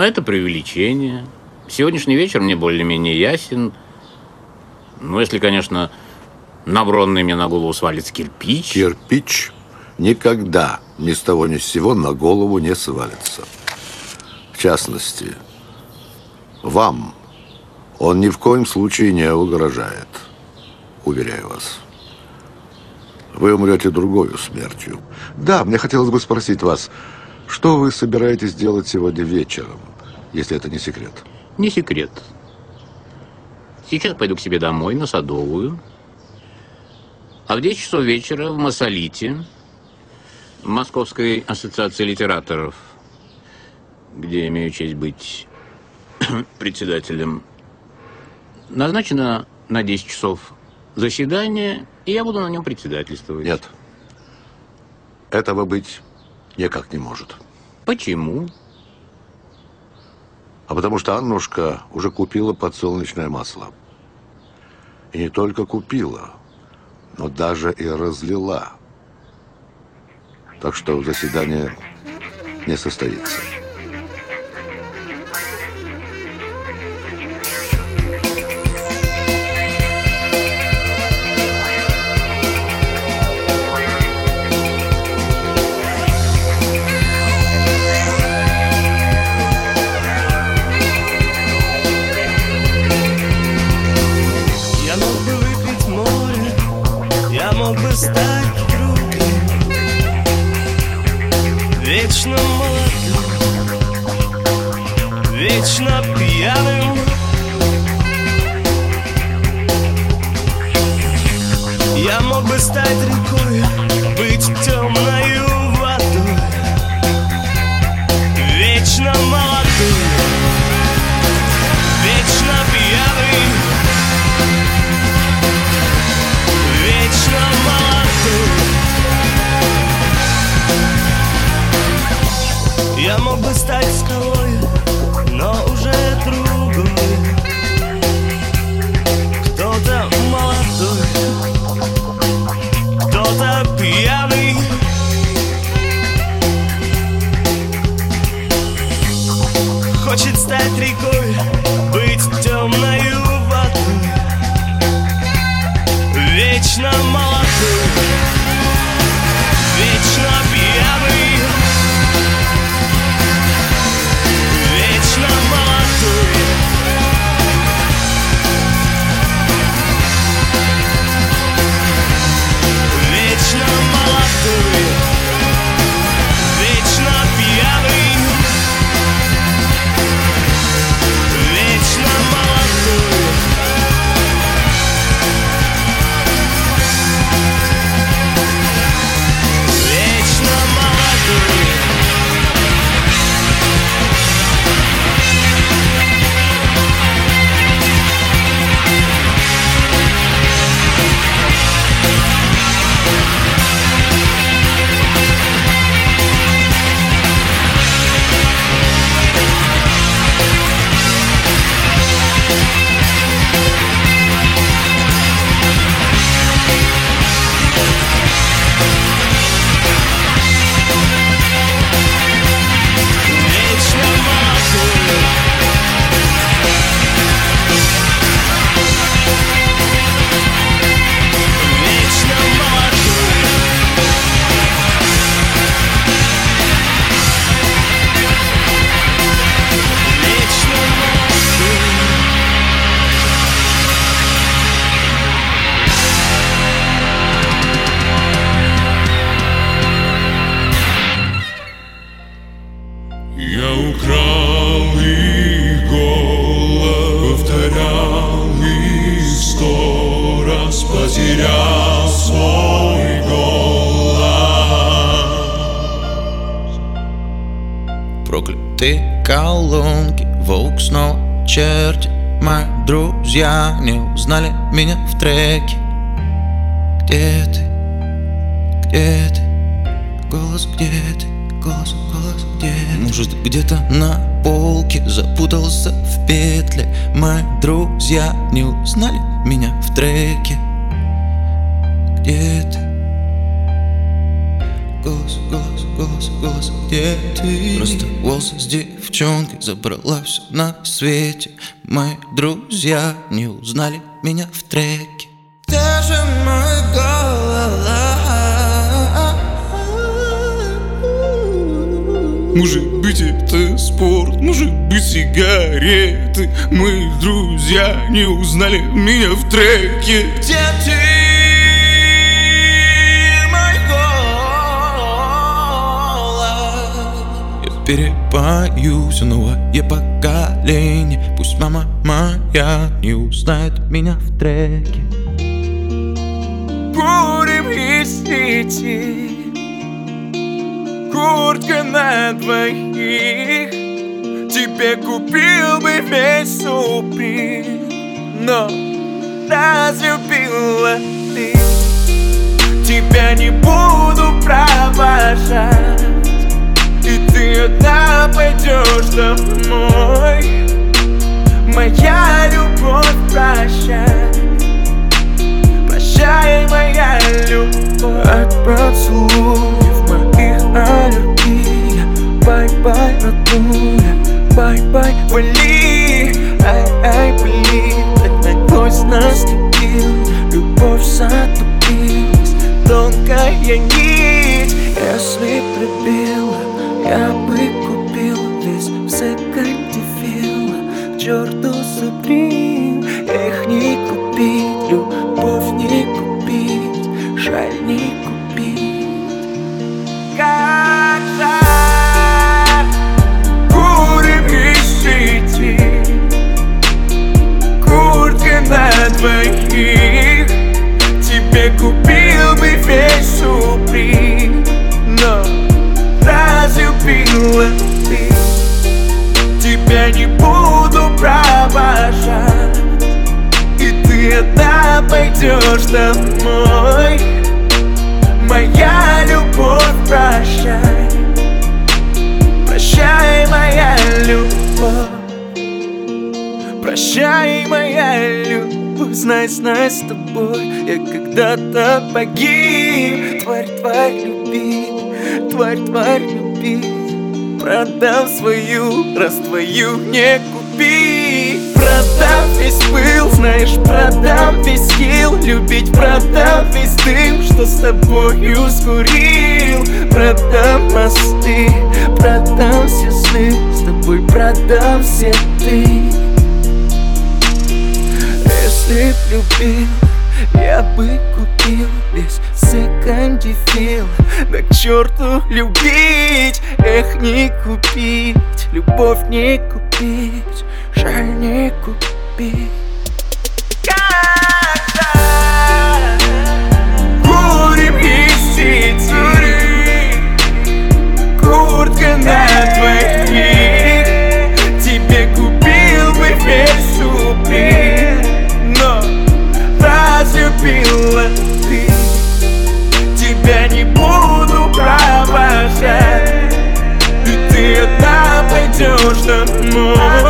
Но это преувеличение. Сегодняшний вечер мне более-менее ясен. Ну, если, конечно, на бронный мне на голову свалится кирпич. Кирпич никогда ни с того ни с сего на голову не свалится. В частности, вам он ни в коем случае не угрожает. Уверяю вас. Вы умрете другой смертью. Да, мне хотелось бы спросить вас, что вы собираетесь делать сегодня вечером, если это не секрет? Не секрет. Сейчас пойду к себе домой, на Садовую. А в 10 часов вечера в Масолите, в Московской ассоциации литераторов, где имею честь быть председателем, назначено на 10 часов заседание, и я буду на нем председательствовать. Нет. Этого быть никак не может. Почему? А потому что Аннушка уже купила подсолнечное масло. И не только купила, но даже и разлила. Так что заседание не состоится. Забрала все на свете Мои друзья не узнали меня в треке Где же мой голос? Может быть это спорт, может быть сигареты Мои друзья не узнали меня в треке Где ты? Перепою все новое поколение Пусть мама моя не узнает меня в треке. Курим из сети Куртка на двоих. Тебе купил бы весь суприм Но разлюбила ты? Тебя не буду провожать. И ты одна пойдешь домой Моя любовь, прощай. Прощай, моя любовь. От поцелуев моих аллергия Bye-bye, родная, bye-bye, вали. Ай-ай, блин, гость наступил Любовь затупилась, тонкая нить. Если прибила, я бы одна пойдешь домой. Моя любовь, прощай. Прощай, моя любовь. Прощай, моя любовь. Знай, знай с тобой Я когда-то погиб. Тварь, тварь, люби. Тварь, тварь, люби. Продам свою, раз твою не Продам весь пыл, знаешь, продам весь хил Любить продам весь дым, что с тобою скурил. Продам мосты, продам все сны С тобой продам все ты. Если б любил, я бы купил весь секонди фил Да к черту любить, эх, не купить Любовь не купить, жаль не купить разлюбила ты? Тебя не буду провожать И ты одна пойдешь домой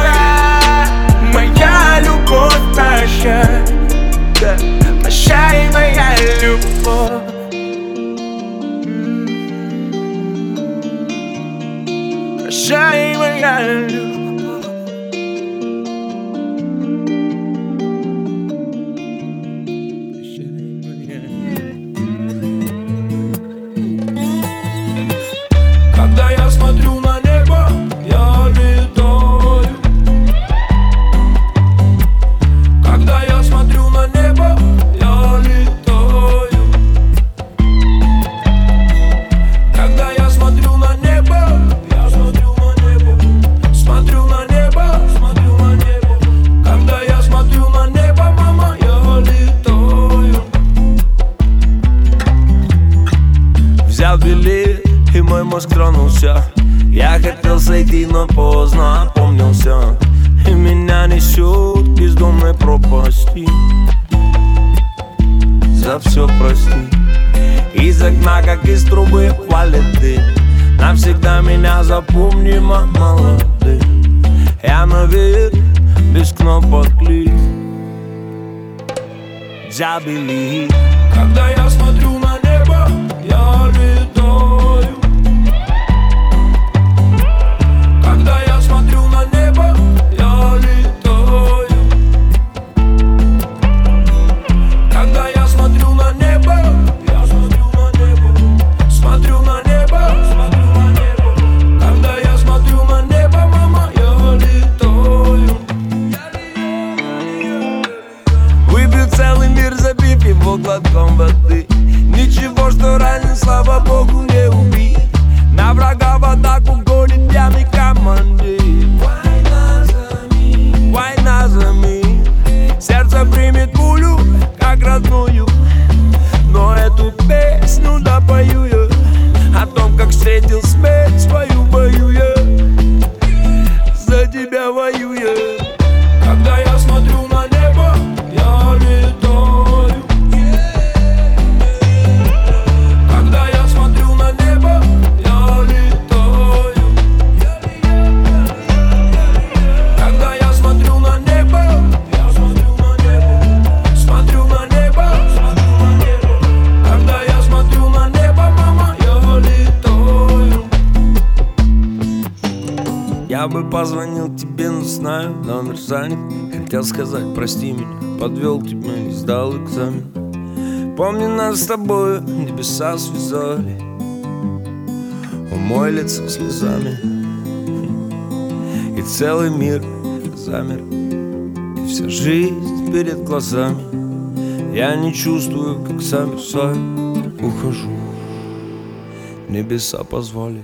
Умой лицо слезами. И целый мир замер. И вся жизнь перед глазами. Я не чувствую, как замерзаю Ухожу. Небеса позвали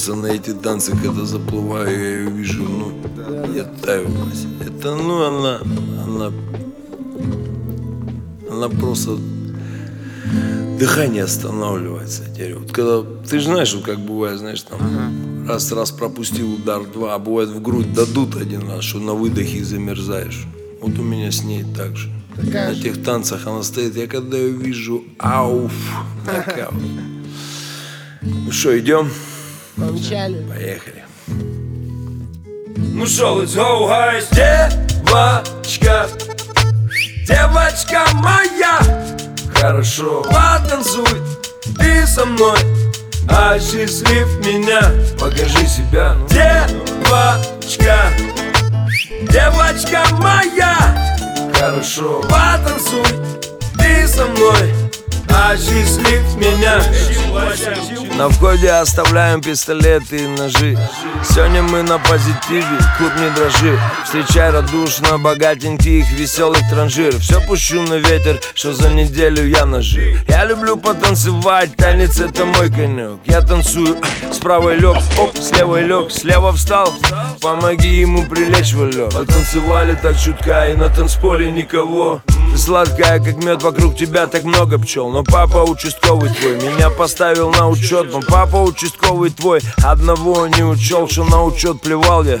просто на эти танцы, когда заплываю, я ее вижу, ну, я таю, Вася. Это, ну, она, она, она просто дыхание останавливается. Теперь вот когда, ты же знаешь, вот как бывает, знаешь, там, раз-раз пропустил удар, два, а бывает в грудь дадут один раз, что на выдохе замерзаешь. Вот у меня с ней так же. на тех танцах она стоит, я когда ее вижу, ауф, нокаут. Ну что, идем? Помчали. Поехали. Ну шо, let's go, guys Девочка Девочка моя Хорошо. Потанцуй Ты со мной Осчастлив меня Покажи себя. Девочка Девочка моя Хорошо. Потанцуй Ты со мной Осчастлив меня На входе оставляем пистолеты и ножи. Сегодня мы на позитиве, клуб не дрожи Встречай радушно богатеньких, веселых транжиров Все пущу на ветер, что за неделю я нажил. Я люблю потанцевать, танец это мой конек Я танцую, с правой лег, оп, с левой лег, слева встал. Помоги ему прилечь в лег Потанцевали так чутка и на танцполе никого. Ты сладкая, как мед, вокруг тебя так много пчел Но папа участковый твой меня поставил на учет Но папа участковый твой одного не учел Что на учет плевал я,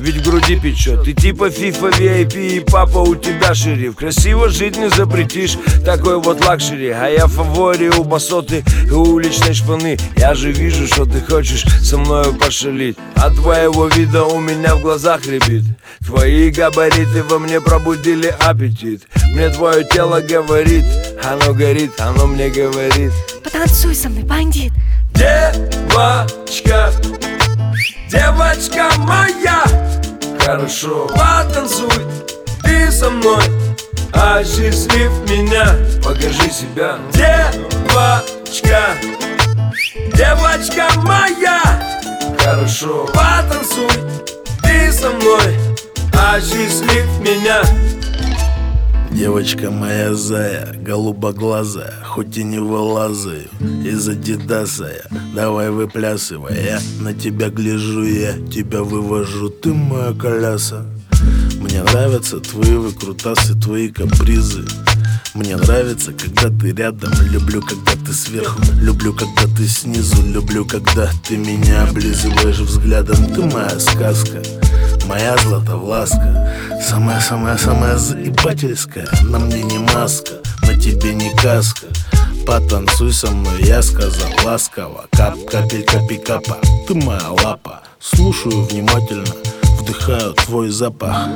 ведь в груди печет. Ты типа фифа VIP и папа у тебя шериф. Красиво жить не запретишь, такой вот luxury. А я в фаворе у басоты и уличной шпаны. Я же вижу, что ты хочешь со мною пошалить. От твоего вида у меня в глазах рябит. Твои габариты во мне пробудили аппетит. Мне твое тело говорит, оно горит, оно мне говорит Потанцуй со мной, бандит Девочка, девочка моя Хорошо. Потанцуй, ты со мной Осчастлив меня Покажи себя. Девочка, девочка моя Хорошо. Потанцуй, ты со мной Осчастлив меня Девочка моя зая, голубоглазая, хоть и не вылазаю Из адидаса я, давай выплясывай Я на тебя гляжу, я тебя вывожу, ты моя коляса. Мне нравятся твои выкрутасы, твои капризы. Мне нравится, когда ты рядом. Люблю, когда ты сверху. Люблю, когда ты снизу. Люблю, когда ты меня облизываешь взглядом. Ты моя сказка Моя златовласка. Самая-самая-самая заебательская На мне не маска, на тебе не каска. Потанцуй со мной, я сказал ласково. Кап, капелька, пикапа, ты моя лапа. Слушаю внимательно, вдыхаю твой запах.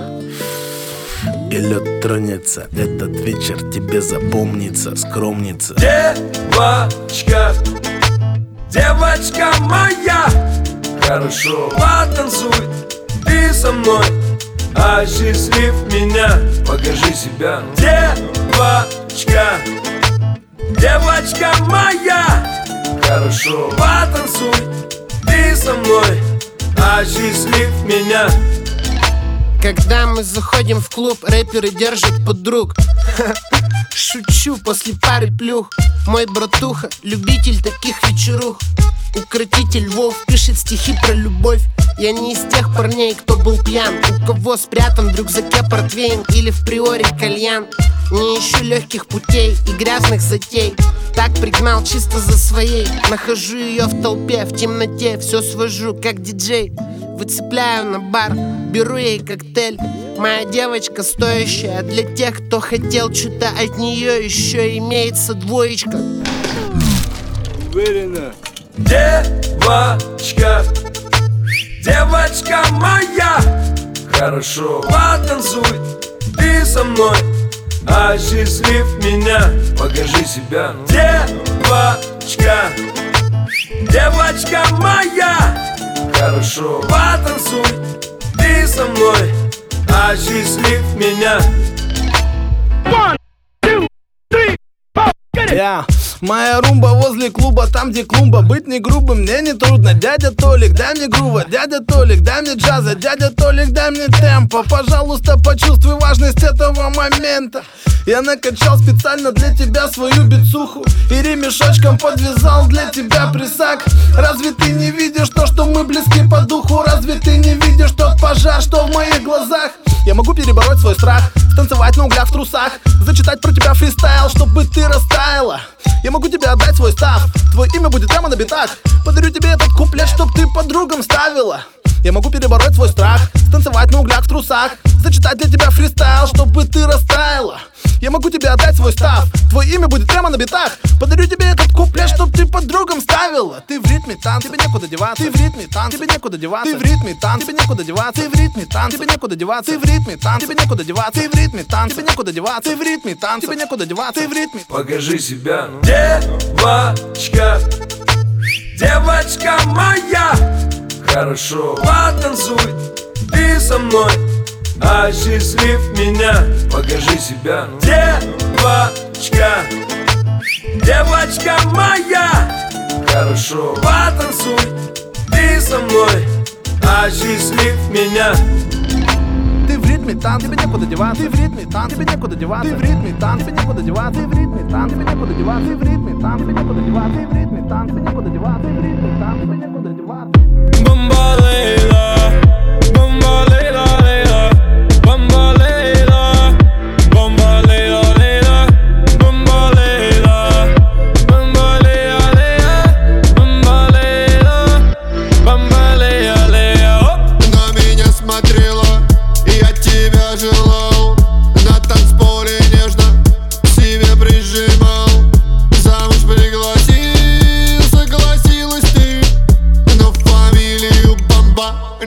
И лед тронется Этот вечер тебе запомнится Скромница Девочка, девочка моя Хорошо. Потанцуй, ты со мной. Осчастлив меня. Покажи себя. Девочка, девочка моя. Хорошо. Потанцуй, ты со мной. Осчастлив меня. Когда мы заходим в клуб, рэперы держат подруг Шучу после пары плюх. Мой братуха, любитель таких вечерух Укротитель Вов пишет стихи про любовь. Я не из тех парней, кто был пьян. У кого спрятан в рюкзаке портвейн Или в приоре кальян. Не ищу легких путей и грязных затей. Так пригнал чисто за своей. Нахожу ее в толпе, в темноте. Все свожу, как диджей. Выцепляю на бар, беру ей коктейль. Моя девочка стоящая Для тех, кто хотел что-то от нее Еще имеется двоечка Девочка, девочка моя Хорошо, потанцуй, ты со мной. Осчастлив меня, покажи себя. Девочка, девочка моя Хорошо, потанцуй, ты со мной. Осчастлив меня. Я Моя румба возле клуба, там где клумба. Быть не грубым мне не трудно. Дядя Толик, дай мне грува Дядя Толик, дай мне джаза. Дядя Толик, дай мне темпа Пожалуйста, почувствуй важность этого момента Я накачал специально для тебя свою бицуху И ремешочком подвязал для тебя присак Разве ты не видишь то, что мы близки по духу? Разве ты не видишь тот пожар, что в моих глазах? Я могу перебороть свой страх Танцевать на углях в трусах Зачитать про тебя фристайл, чтобы ты растаяла Я могу тебе отдать свой став Твое имя будет прямо на битах Подарю тебе этот куплет, чтоб ты подругам ставила я могу перебороть свой страх Танцевать на углях в трусах Зачитать для тебя фристайл, чтобы ты растаяла. Я могу тебе отдать свой став Твое имя будет прямо на битах. Подарю тебе этот куплет, чтоб ты подругам ставила. Ты в ритме танца, тебе некуда деваться. Ты в ритме танца, тебе некуда деваться. Ты в ритме танца, тебе некуда деваться. Ты в ритме танца, тебе некуда деваться. Ты в ритме танца, тебе некуда деваться. Ты в ритме танца, тебе некуда деваться. Ты в ритме танца, тебе некуда деваться. Ты в ритме Покажи себя. Девочка Девочка моя Хорошо, потанцуй Ты со мной Осчастлив меня. Покажи себя Девочка Девочка моя. Хорошо, потанцуй Ты со мной Осчастлив меня Ты в ритме танца, тебе некуда деваться Ты в ритме танца, тебе некуда деваться Ты в ритме танца, тебе некуда деваться Ты в ритме танца, тебе некуда деваться Ты в ритме танца, тебе некуда деваться Ты в ритме танца, тебе некуда деваться Ты в ритме танца, тебе некуда деваться Бомба Лейла,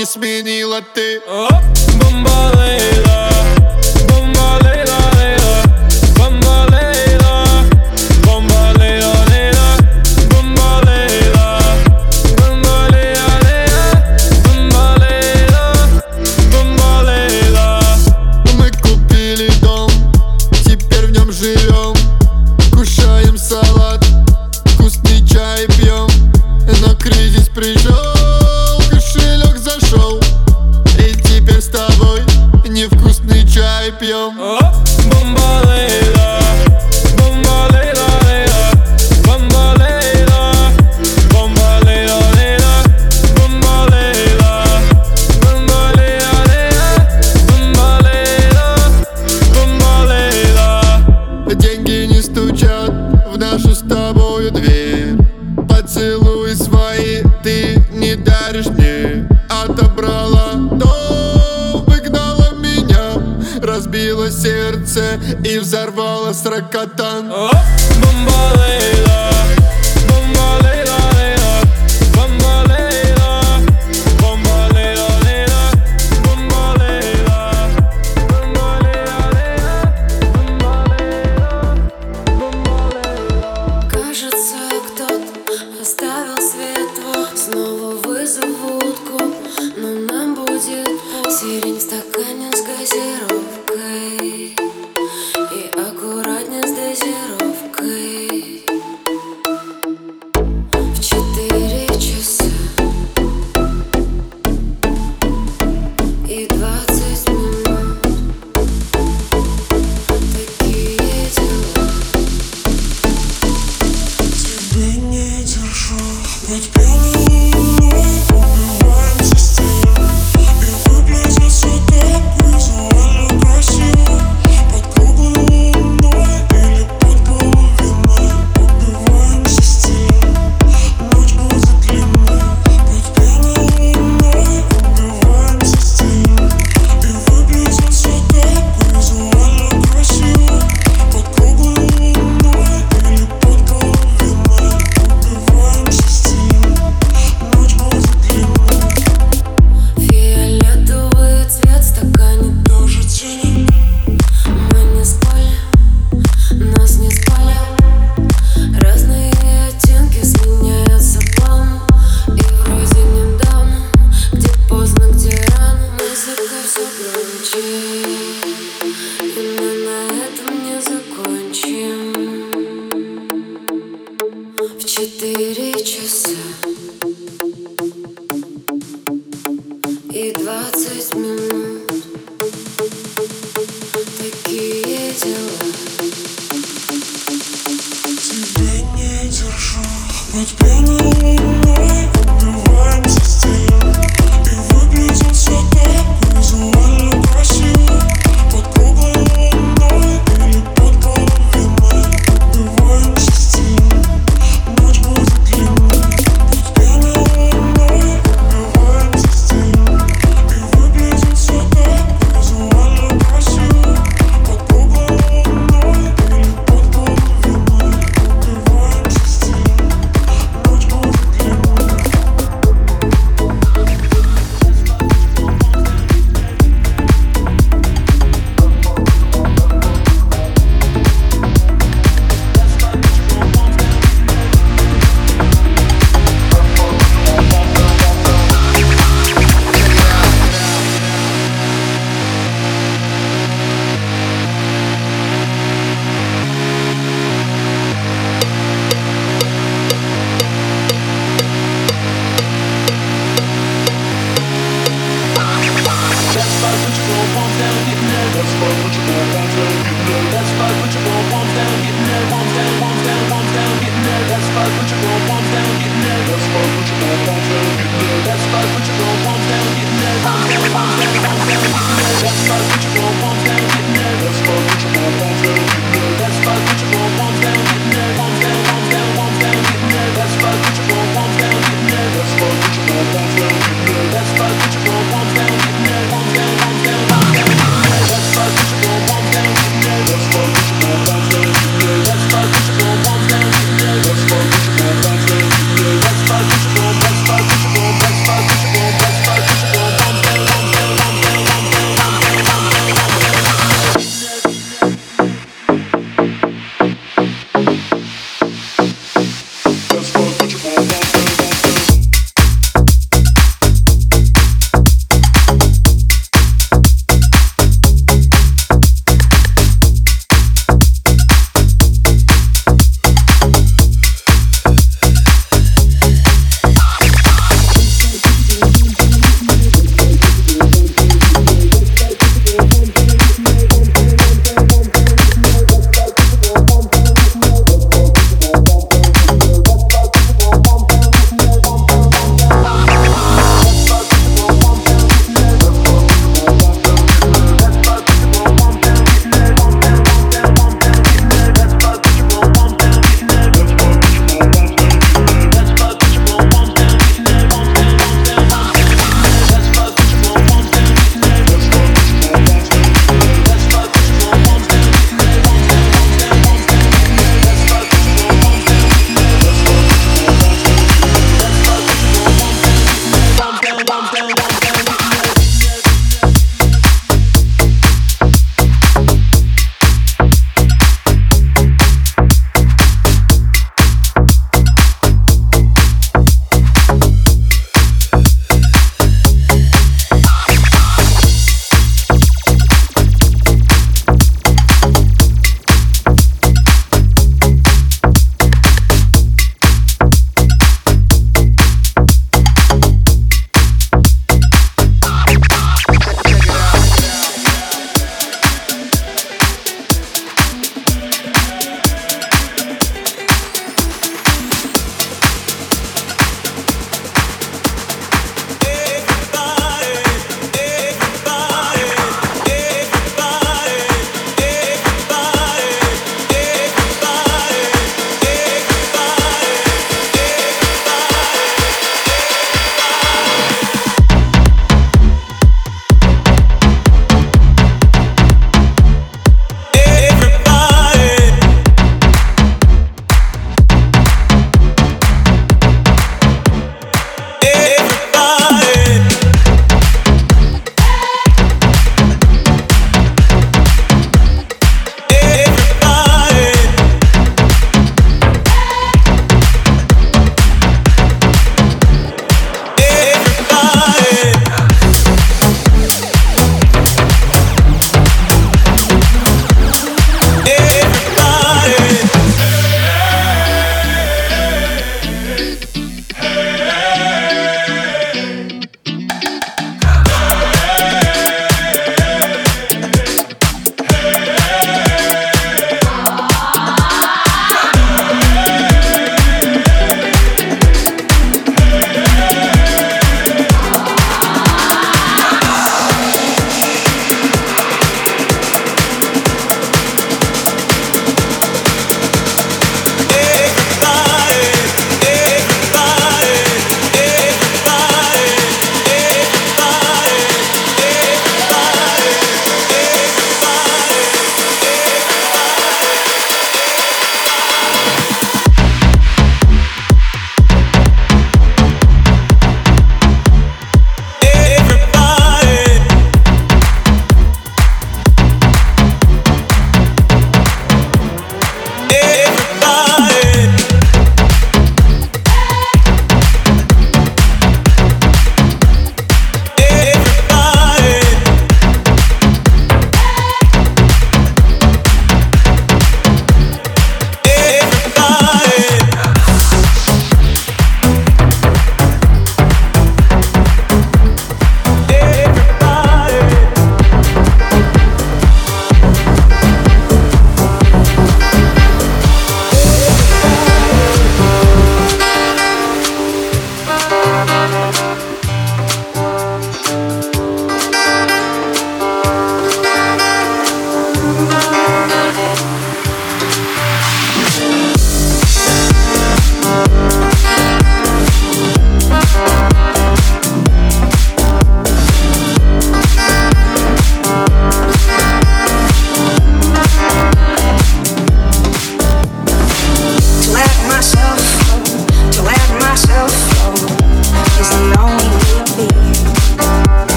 не сменила ты Оп! Бомба champion. Oh.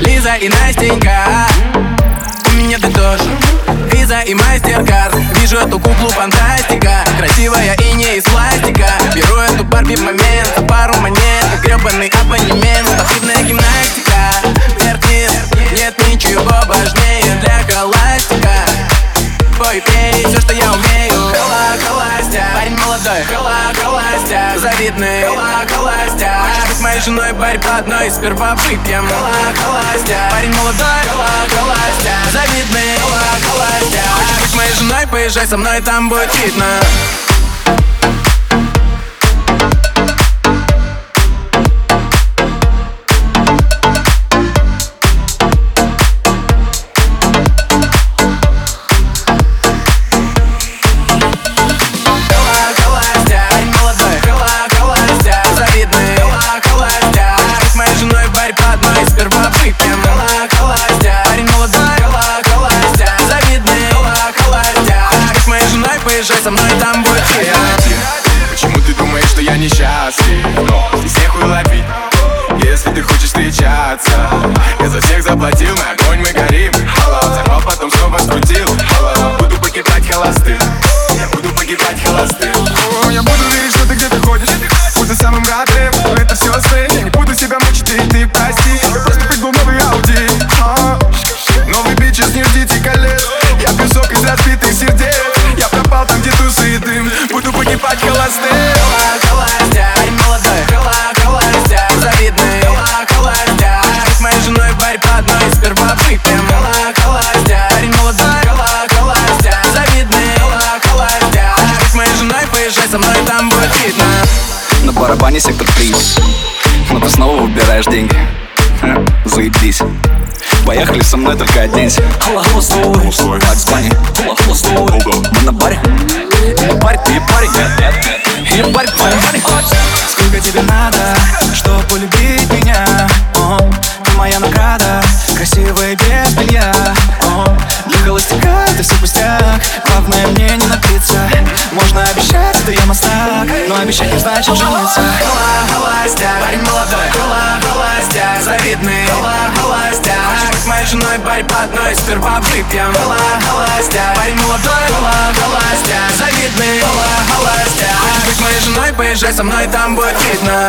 Лиза и Настенька. У меня ты тоже. Виза и мастер-карт Вижу эту куклу фантастика. Красивая и не из пластика. Беру эту Барби в момент. За пару монет. Гребаный абонемент. Спортивная гимнастика. Вверх-вниз. Нет ничего важнее для холастика Пой, пей, все, что я умею. Хола, холастя Парень молодой. Хола, холастя Завидный. Хола, холастя Хочешь быть моей женой, парь по одной Сперва выпьем. Хола, холастя Парень молодой. Хола, холастя Завидный. Хола, холастя Хочешь быть моей женой, поезжай со мной, там будет видно поезжай со мной, там будет видно Почему ты думаешь, что я несчастлив? Здесь нехуй ловить. Если ты хочешь встречаться Я за всех заплатил, мы огонь, мы горим. Hello, Взорвал, потом снова скрутил. Hello, Буду погибать холостым Я буду погибать холостым О, Я буду верить, что ты где-то ходишь. Будь за самым но это все сны Погибать холостым Парень молодой Хола, холастя Завидный Хочешь быть моей женой, парь по одной Сперва выпьем Парень молодой Хола, холастя Завидный Хочешь быть моей женой, поезжай со мной, там будет видно На барабане сектор приз Но ты снова выбираешь деньги Заебись. Поехали со мной, только оденься. Холостой Макс Бани Хола, холостой Мы на баре. На баре ты парень И парень, парень, парень Сколько тебе надо, чтобы полюбить меня? О, Ты моя награда Красивая без белья. О, холостяка это все пустяк. Главное мне не напиться Можно обещать, это я мастак. Но обещать не значит жениться. Хола, холастя Парень молодой. Хола, холастя Завидный. Хола, холастя Хочешь быть моей женой, по одной Сперва выпьем Хола, холастя Парень молодой. Хола, холастя Завидный. Хола, холастя Хочешь быть моей женой, поезжай со мной, там будет видно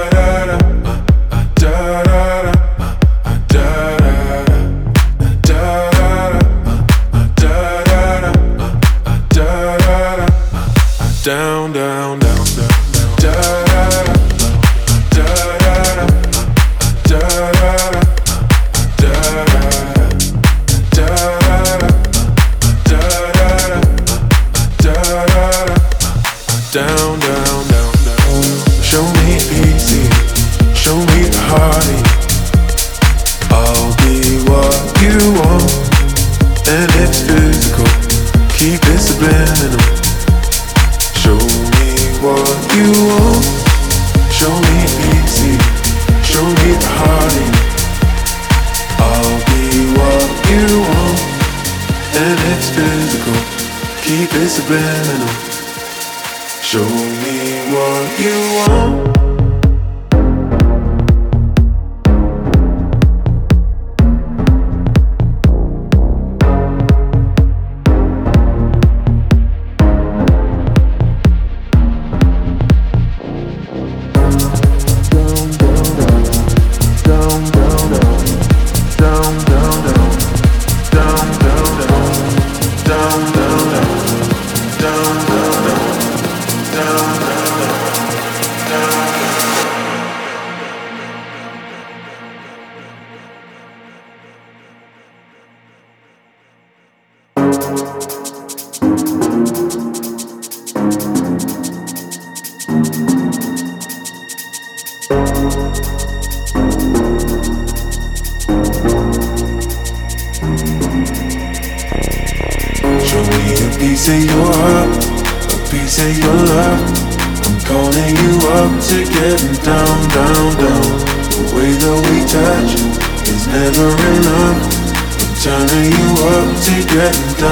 Show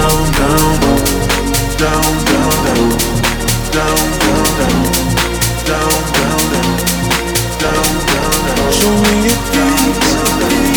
me your face.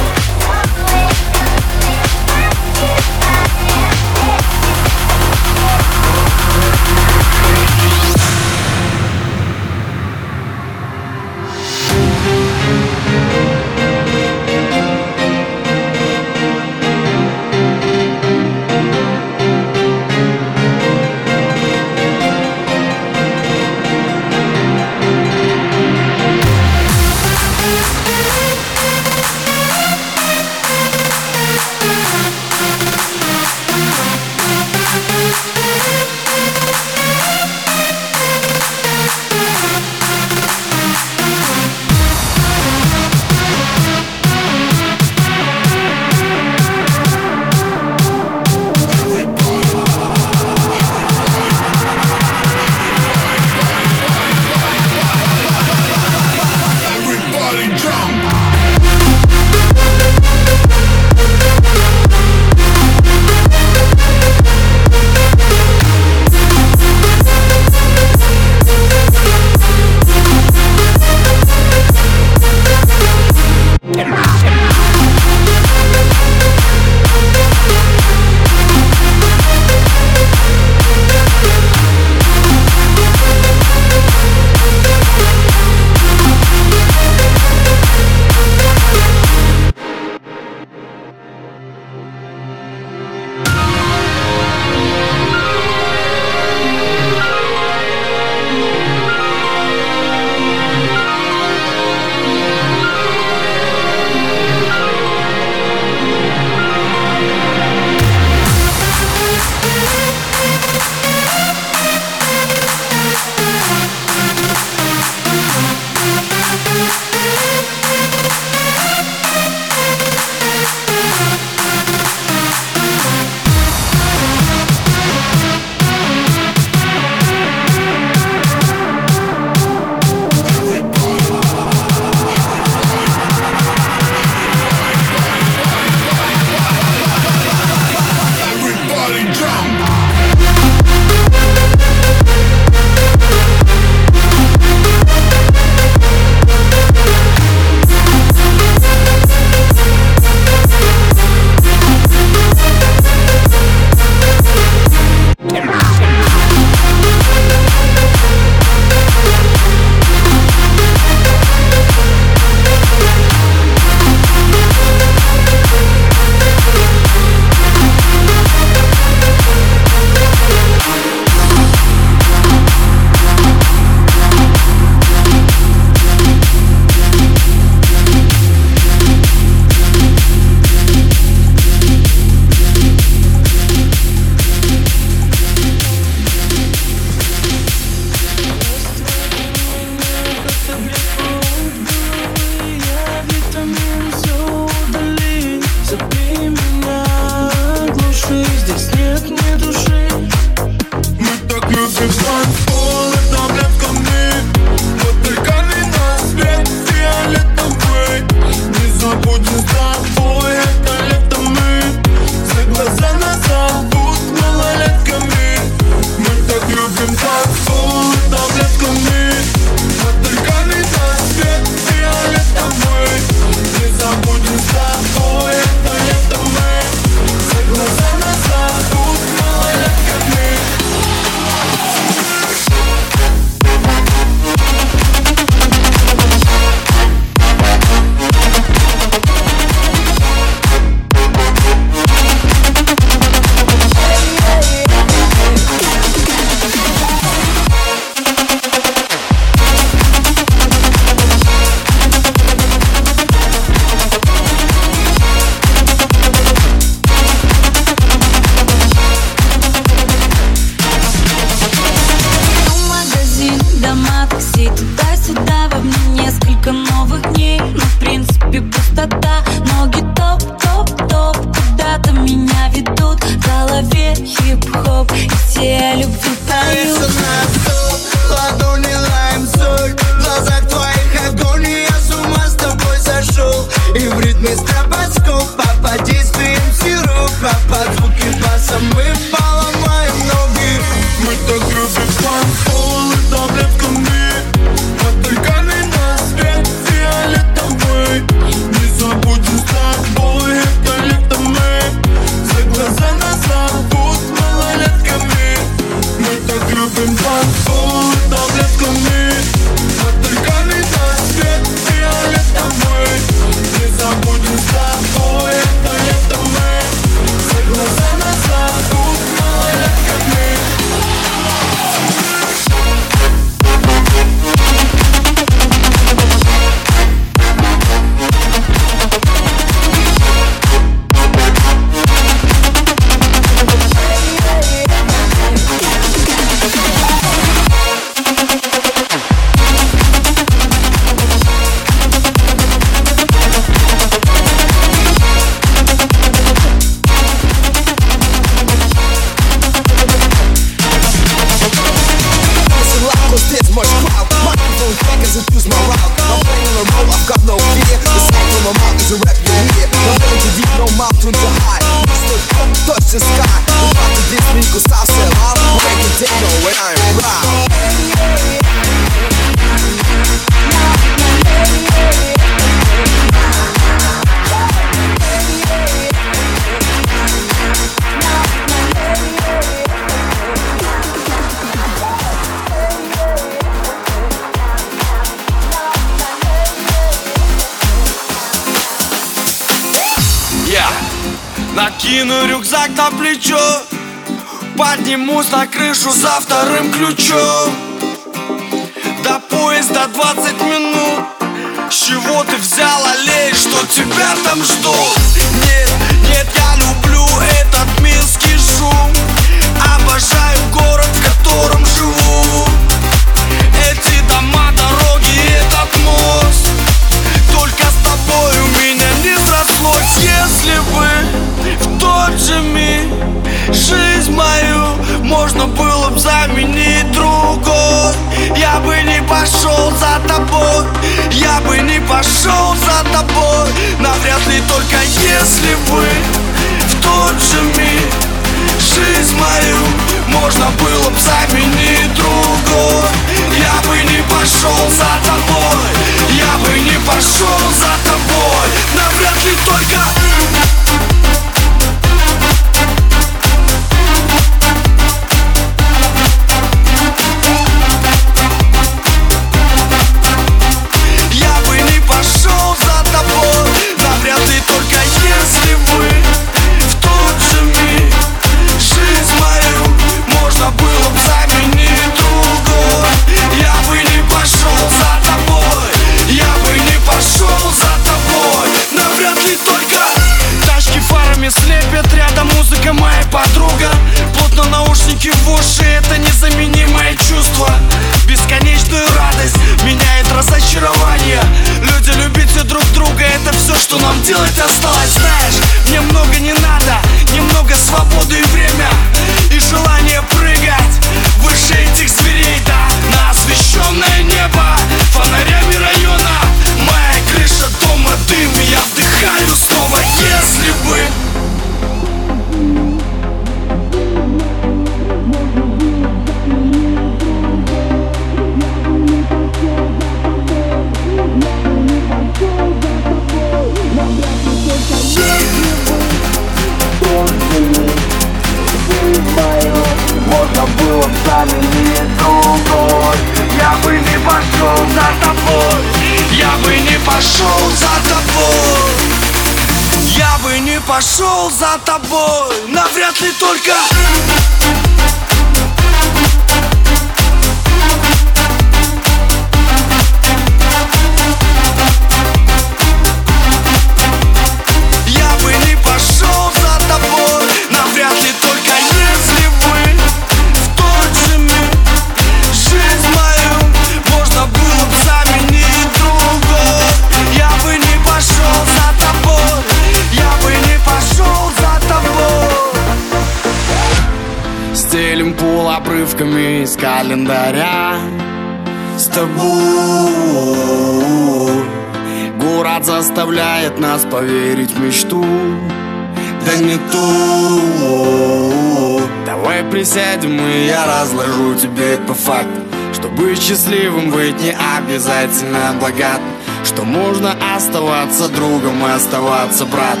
Счастливым быть не обязательно богатым Что можно оставаться другом и оставаться братом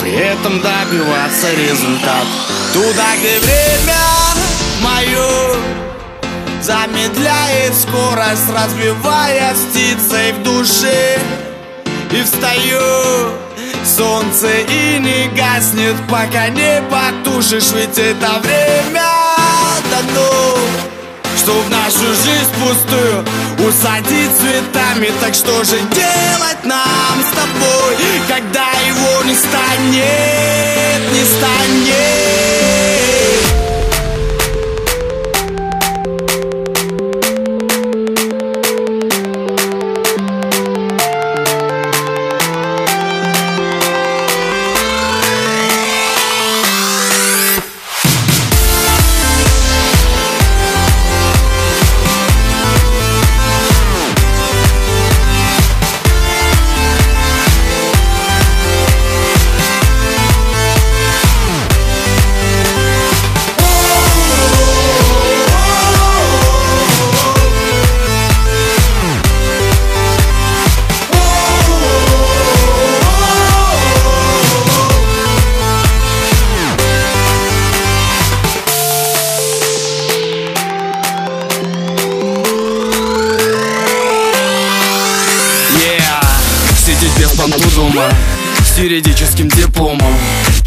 При этом добиваться результата Туда, где время мое Замедляет скорость, разбивая птицей в душе. И встаю солнце и не гаснет, пока не потушишь Ведь это время дано что в нашу жизнь пустую усадить цветами. Так что же делать нам с тобой, когда его не станет, не станет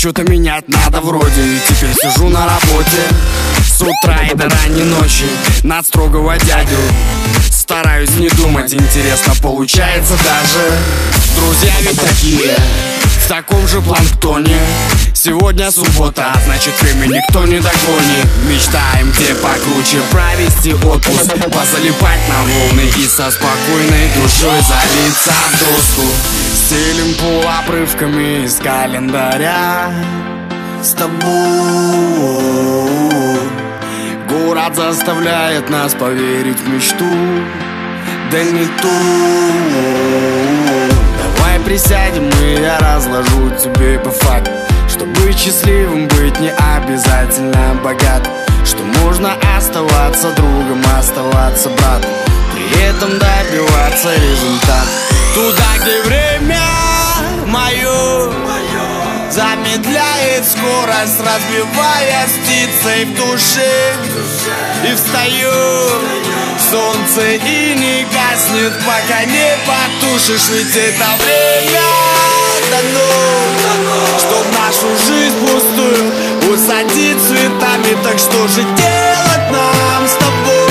Что-то менять надо вроде. И теперь сижу на работе С утра и до ранней ночи Над строгого дядю. Стараюсь не думать, интересно получается даже Друзья ведь такие. В таком же планктоне Сегодня суббота, а значит время никто не догонит. Мечтаем где покруче провести отпуск Позалипать на волны и со спокойной душой залиться в доску Стелим пол обрывками из календаря. С тобой. Город заставляет нас поверить в мечту. Да не ту. Давай присядем и я разложу тебе по факту Что быть счастливым быть не обязательно богат Что можно оставаться другом, оставаться братом При этом добиваться результата Туда, где время мое Замедляет скорость, разбивая птицей в душе. И встаю солнце и не гаснет, пока не потушишь Ведь это время дано, чтоб нашу жизнь пустую усадить цветами. Так что же делать нам с тобой,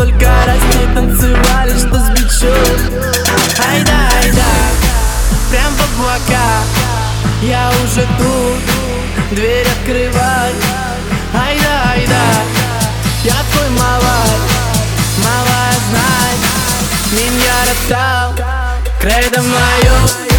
Только раз мы танцевали, что с бичом Айда, айда, прям в облака. Я уже тут, дверь открывай. Айда, айда, я твой малай Малая, знай, меня роптал Кредо мое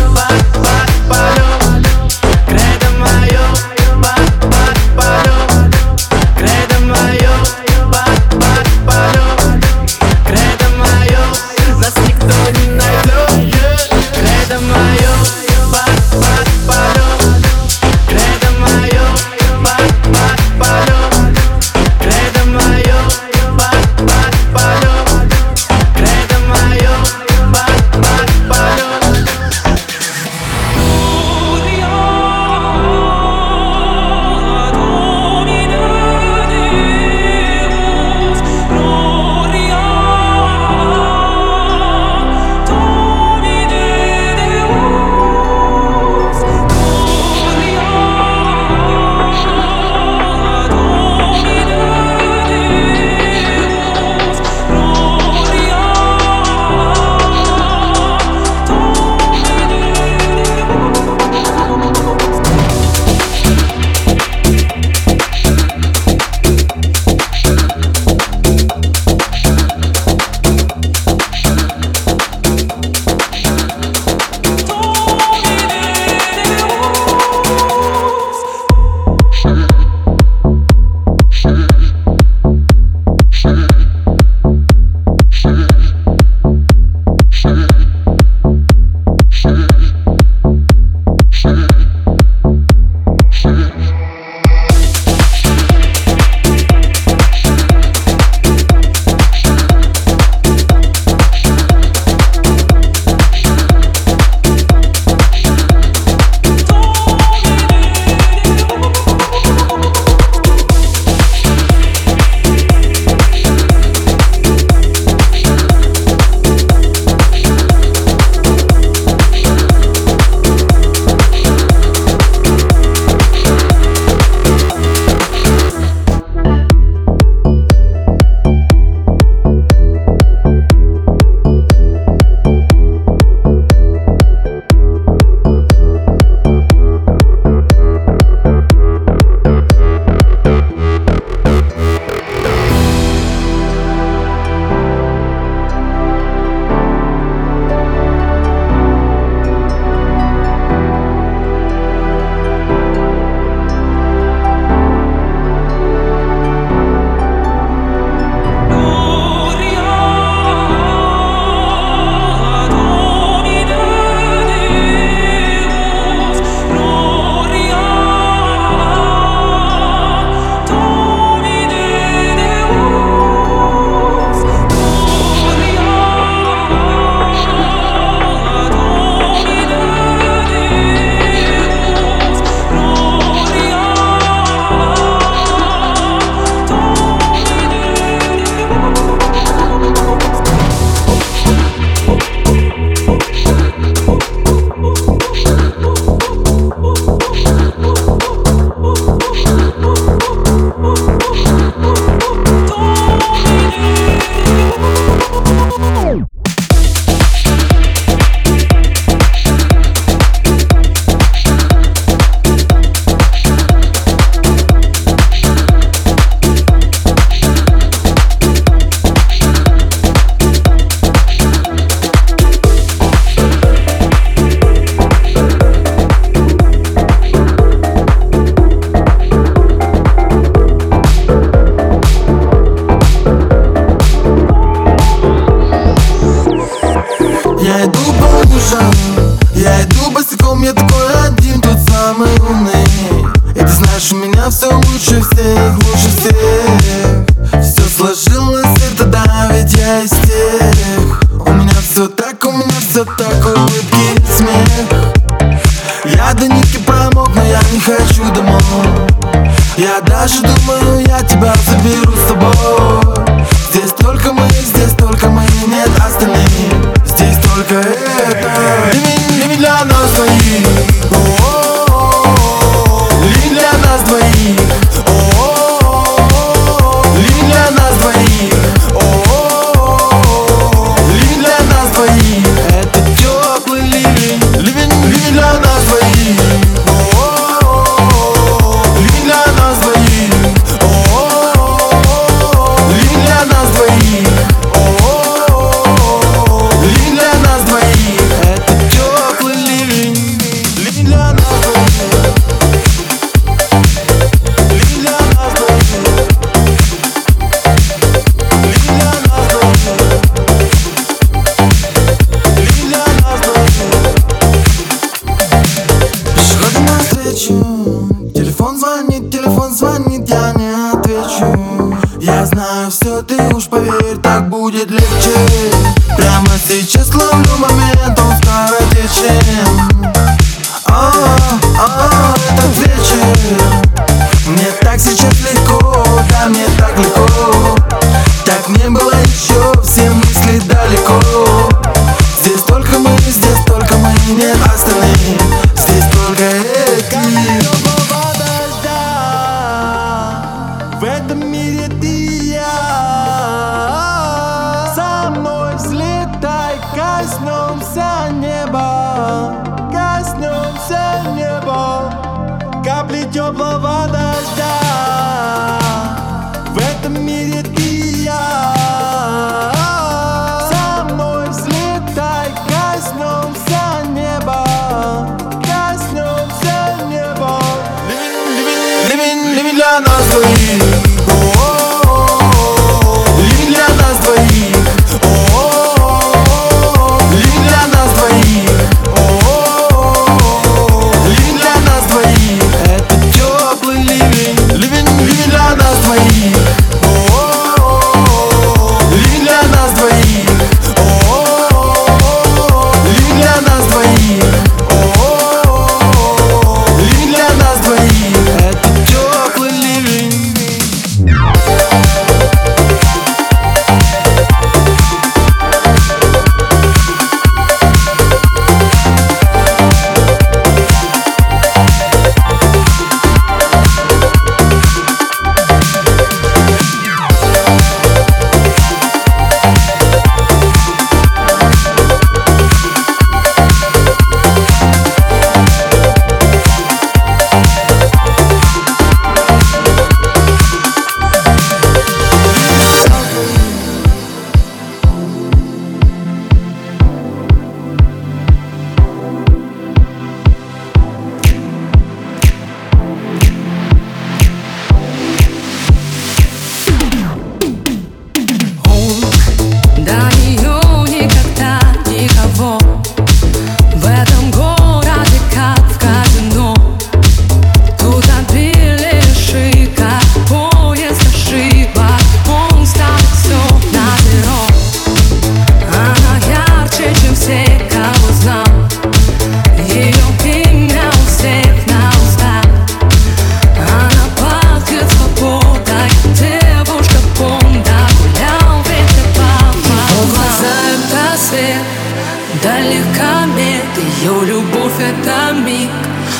Теперь так будет легче.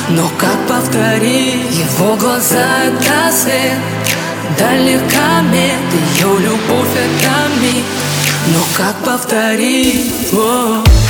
Но как повторить его глаза это свет Дальних комет, ее любовь это миг Но как повторить? О -о -о.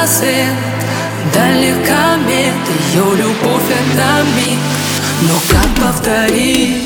на свет Дальних комет Ее любовь это миг Но как повторить?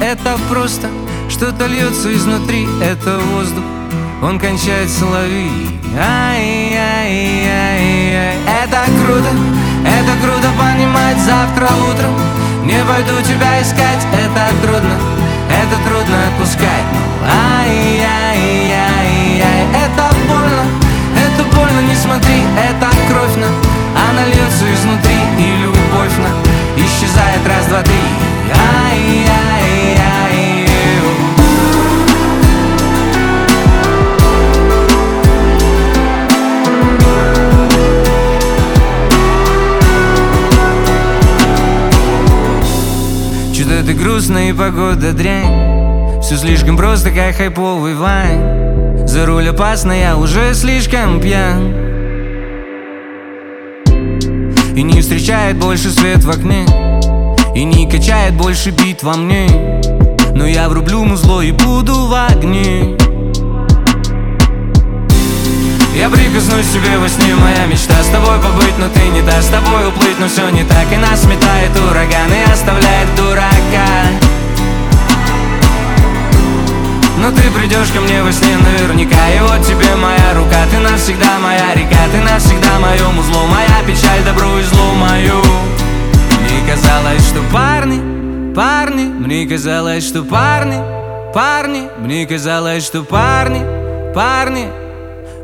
Это просто что-то льется изнутри, это воздух Он кончает лови. Ай-яй-яй-яй. Это круто, это круто понимать Завтра утром. Не пойду тебя искать Это трудно, это трудно отпускать. Ай-яй-яй-яй. Это больно, это больно, не смотри Это кровь на, она льется изнутри И любовь на, исчезает раз, два, три. Ай-яй грустно и погода дрянь. Все слишком просто, как хайповый вайн. За руль опасно, я уже слишком пьян. И не встречает больше свет в окне. И не качает больше бит во мне. Но я врублю музло и буду в огне я прикоснусь тебе во сне, моя мечта С тобой побыть, но ты не дашь С тобой уплыть, но все не так И нас метает ураган и оставляет дурака. Но ты придешь ко мне во сне наверняка И вот тебе моя рука Ты навсегда моя река Ты навсегда мое музло Моя печаль добру и злу мою. Мне казалось, что парни, парни Мне казалось, что парни, парни Мне казалось, что парни, парни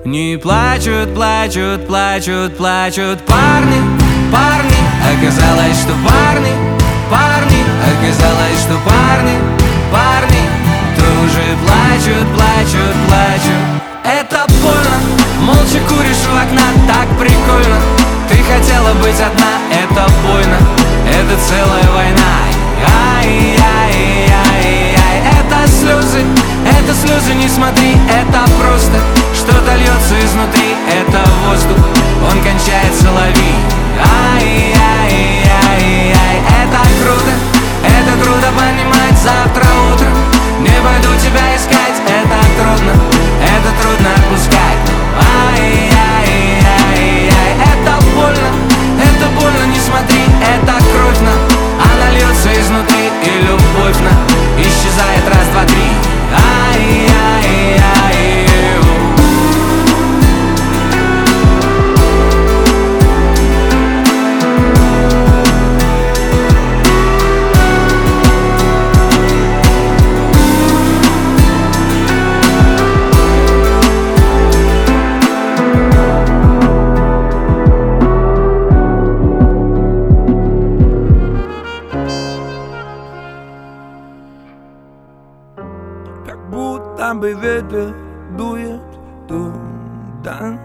не плачут, плачут, плачут, плачут парни, парни. Оказалось, что парни, парни. Оказалось, что парни, парни. Тоже плачут, плачут, плачут. Это больно, молча куришь у окна Так прикольно, ты хотела быть одна Это больно, это целая война. Ай-яй-яй-яй Это слезы, слезы, не смотри Это просто что-то льется изнутри, это воздух Он кончается, лови. Ай-яй-яй-яй Это круто, это круто понимать. Завтра утром не пойду тебя искать. Это трудно, это трудно отпускать. Ай-яй-яй-яй Это больно, это больно, не смотри. Это кровь на, она льется изнутри И любовь на, исчезает. Раз, два, три. Ай-яй-яй Бы ветер дует туда.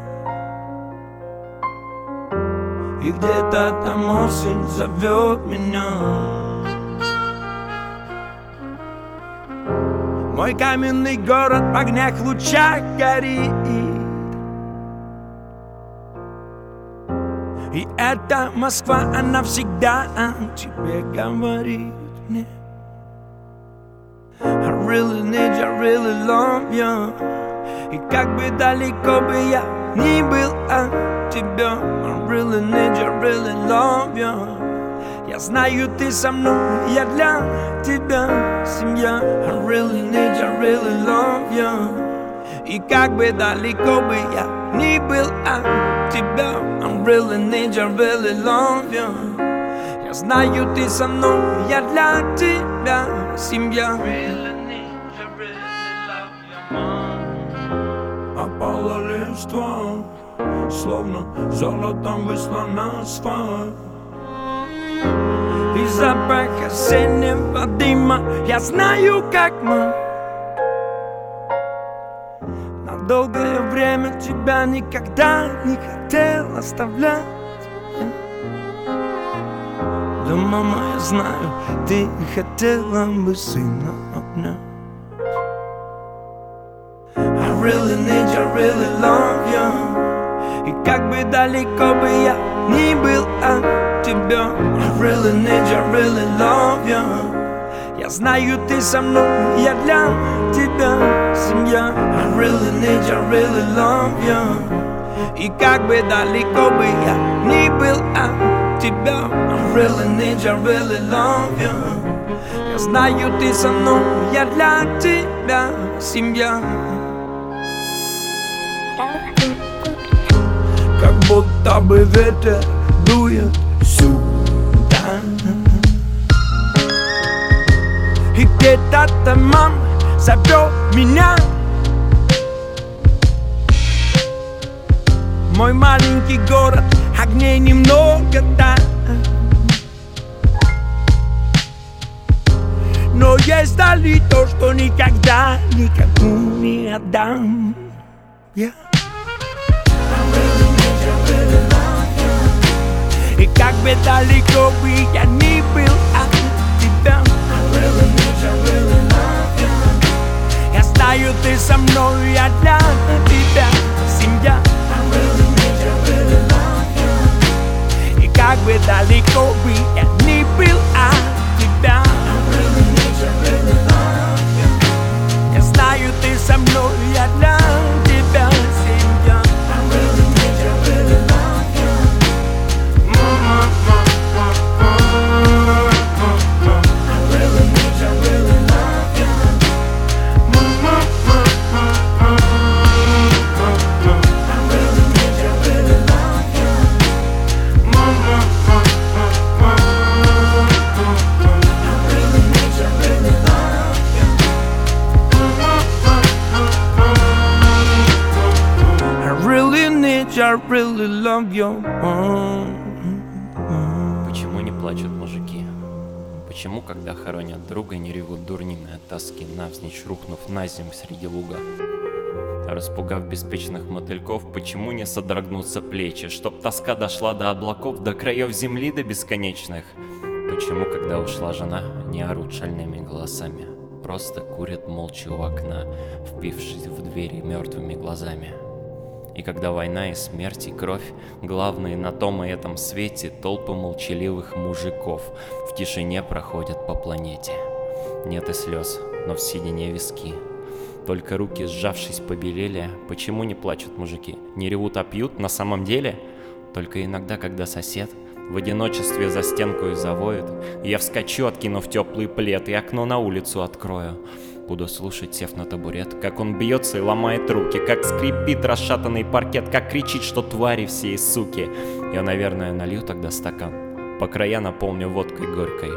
И где-то там осень зовет меня. Мой каменный город в огнях лучах горит. И эта Москва, она всегда о тебе говорит мне really need you, really love you И как бы далеко бы я ни был от тебя I really need you, really love you Я знаю, ты со мной, я для тебя семья I really need you, really love you И как бы далеко бы я ни был от тебя I really need you, really love you Я знаю, ты со мной, я для тебя семья Опала листва, словно золотом выслана асфальт. И запах осеннего дыма Я знаю, как мы. На долгое время тебя никогда не хотел оставлять. Да, мама, я знаю, ты хотела бы сына обнять really need you, really love you И как бы далеко бы я ни был от тебя I really need you, really love you Я знаю, ты со мной, я для тебя семья I really need you, really love you И как бы далеко бы я ни был от тебя I really need you, really love you знаю, ты со мной, я для тебя семья Как будто бы ветер дует сюда. И где-то там мама зовет меня. Мой маленький город, огней немного, да. Но есть вдали то, что никогда никому не отдам. Yeah. И как бы далеко бы я ни был от тебя really need you, really Я знаю, ты со мной, я для навзничь рухнув на землю среди луга? Распугав беспечных мотыльков, почему не содрогнутся плечи, чтоб тоска дошла до облаков, до краев земли, до бесконечных? Почему, когда ушла жена, не орут шальными голосами, просто курят молча у окна, впившись в двери мертвыми глазами? И когда война и смерть и кровь, главные на том и этом свете толпы молчаливых мужиков в тишине проходят по планете. Нет и слез, но в седине виски. Только руки, сжавшись, побелели. Почему не плачут мужики? Не ревут, а пьют? На самом деле? Только иногда, когда сосед в одиночестве за стенку и завоет, я вскочу, откинув теплый плед, и окно на улицу открою. Буду слушать, сев на табурет, как он бьется и ломает руки, как скрипит расшатанный паркет, как кричит, что твари все и суки. Я, наверное, налью тогда стакан, по края наполню водкой горькой.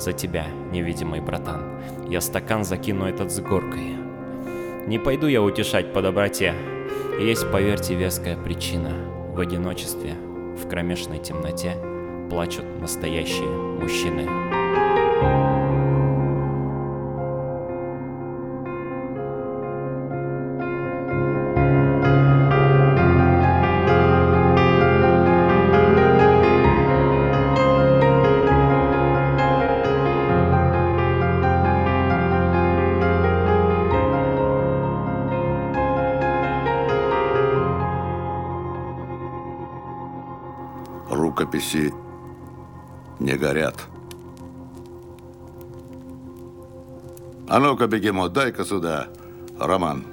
За тебя, невидимый братан, я стакан закину этот с горкой. Не пойду я утешать по доброте, есть, поверьте, веская причина. В одиночестве, в кромешной темноте плачут настоящие мужчины. Рукописи не горят. А ну-ка, бегемот, дай-ка сюда, Роман.